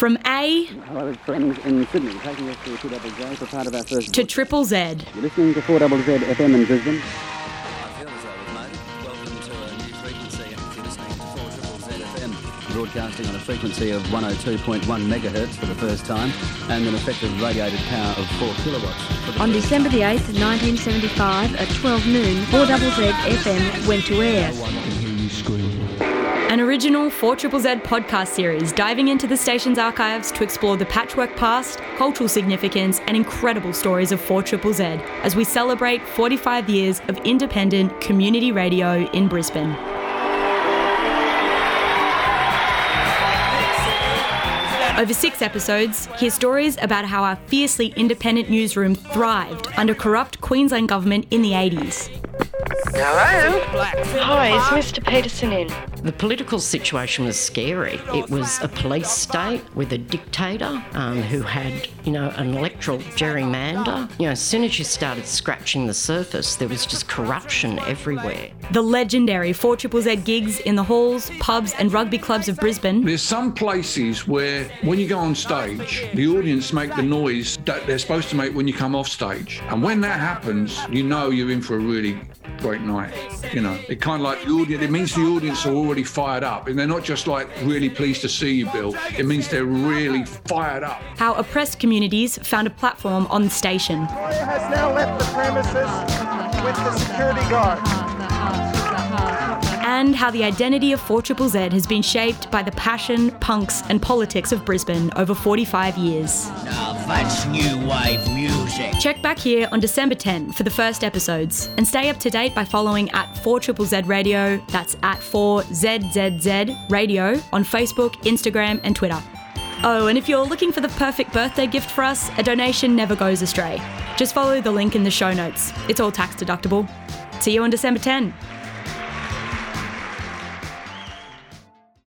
From A Hello, friends in Sydney, taking us to 2ZZ for part of our first. to Triple Z, You're listening to 4ZZ FM in Brisbane. Broadcasting on a frequency of 102.1 megahertz for the first time, and an effective radiated power of 4 kilowatts. On December the 8th, 1975, at 12 noon, 4ZZ FM went to air. An original 4ZZZ podcast series diving into the station's archives to explore the patchwork past, cultural significance, and incredible stories of 4ZZZ as we celebrate 45 years of independent community radio in Brisbane. Over six episodes, hear stories about how our fiercely independent newsroom thrived under corrupt Queensland government in the 80s. Hi, is Mr. Petersen in? The political situation was scary. It was a police state with a dictator um, who had, you know, an electoral gerrymander. You know, as soon as you started scratching the surface, there was just corruption everywhere. The legendary four Triple Z gigs in the halls, pubs, and rugby clubs of Brisbane There's some places where when you go on stage, the audience make the noise that they're supposed to make when you come off stage. And when that happens, you know you're in for a really great night. You know, it kind of like the audience, it means the audience are already fired up. And they're not just like really pleased to see you, Bill. It means they're really fired up. how oppressed communities found a platform on the station. has now left the premises with the security guard. And how the identity of 4ZZZ has been shaped by the passion, punks, and politics of Brisbane over 45 years. Now new wave music. Check back here on December 10 for the first episodes and stay up to date by following at 4ZZZ Radio, that's at 4ZZZ Radio on Facebook, Instagram, and Twitter. Oh, and if you're looking for the perfect birthday gift for us, a donation never goes astray. Just follow the link in the show notes. It's all tax deductible. See you on December 10.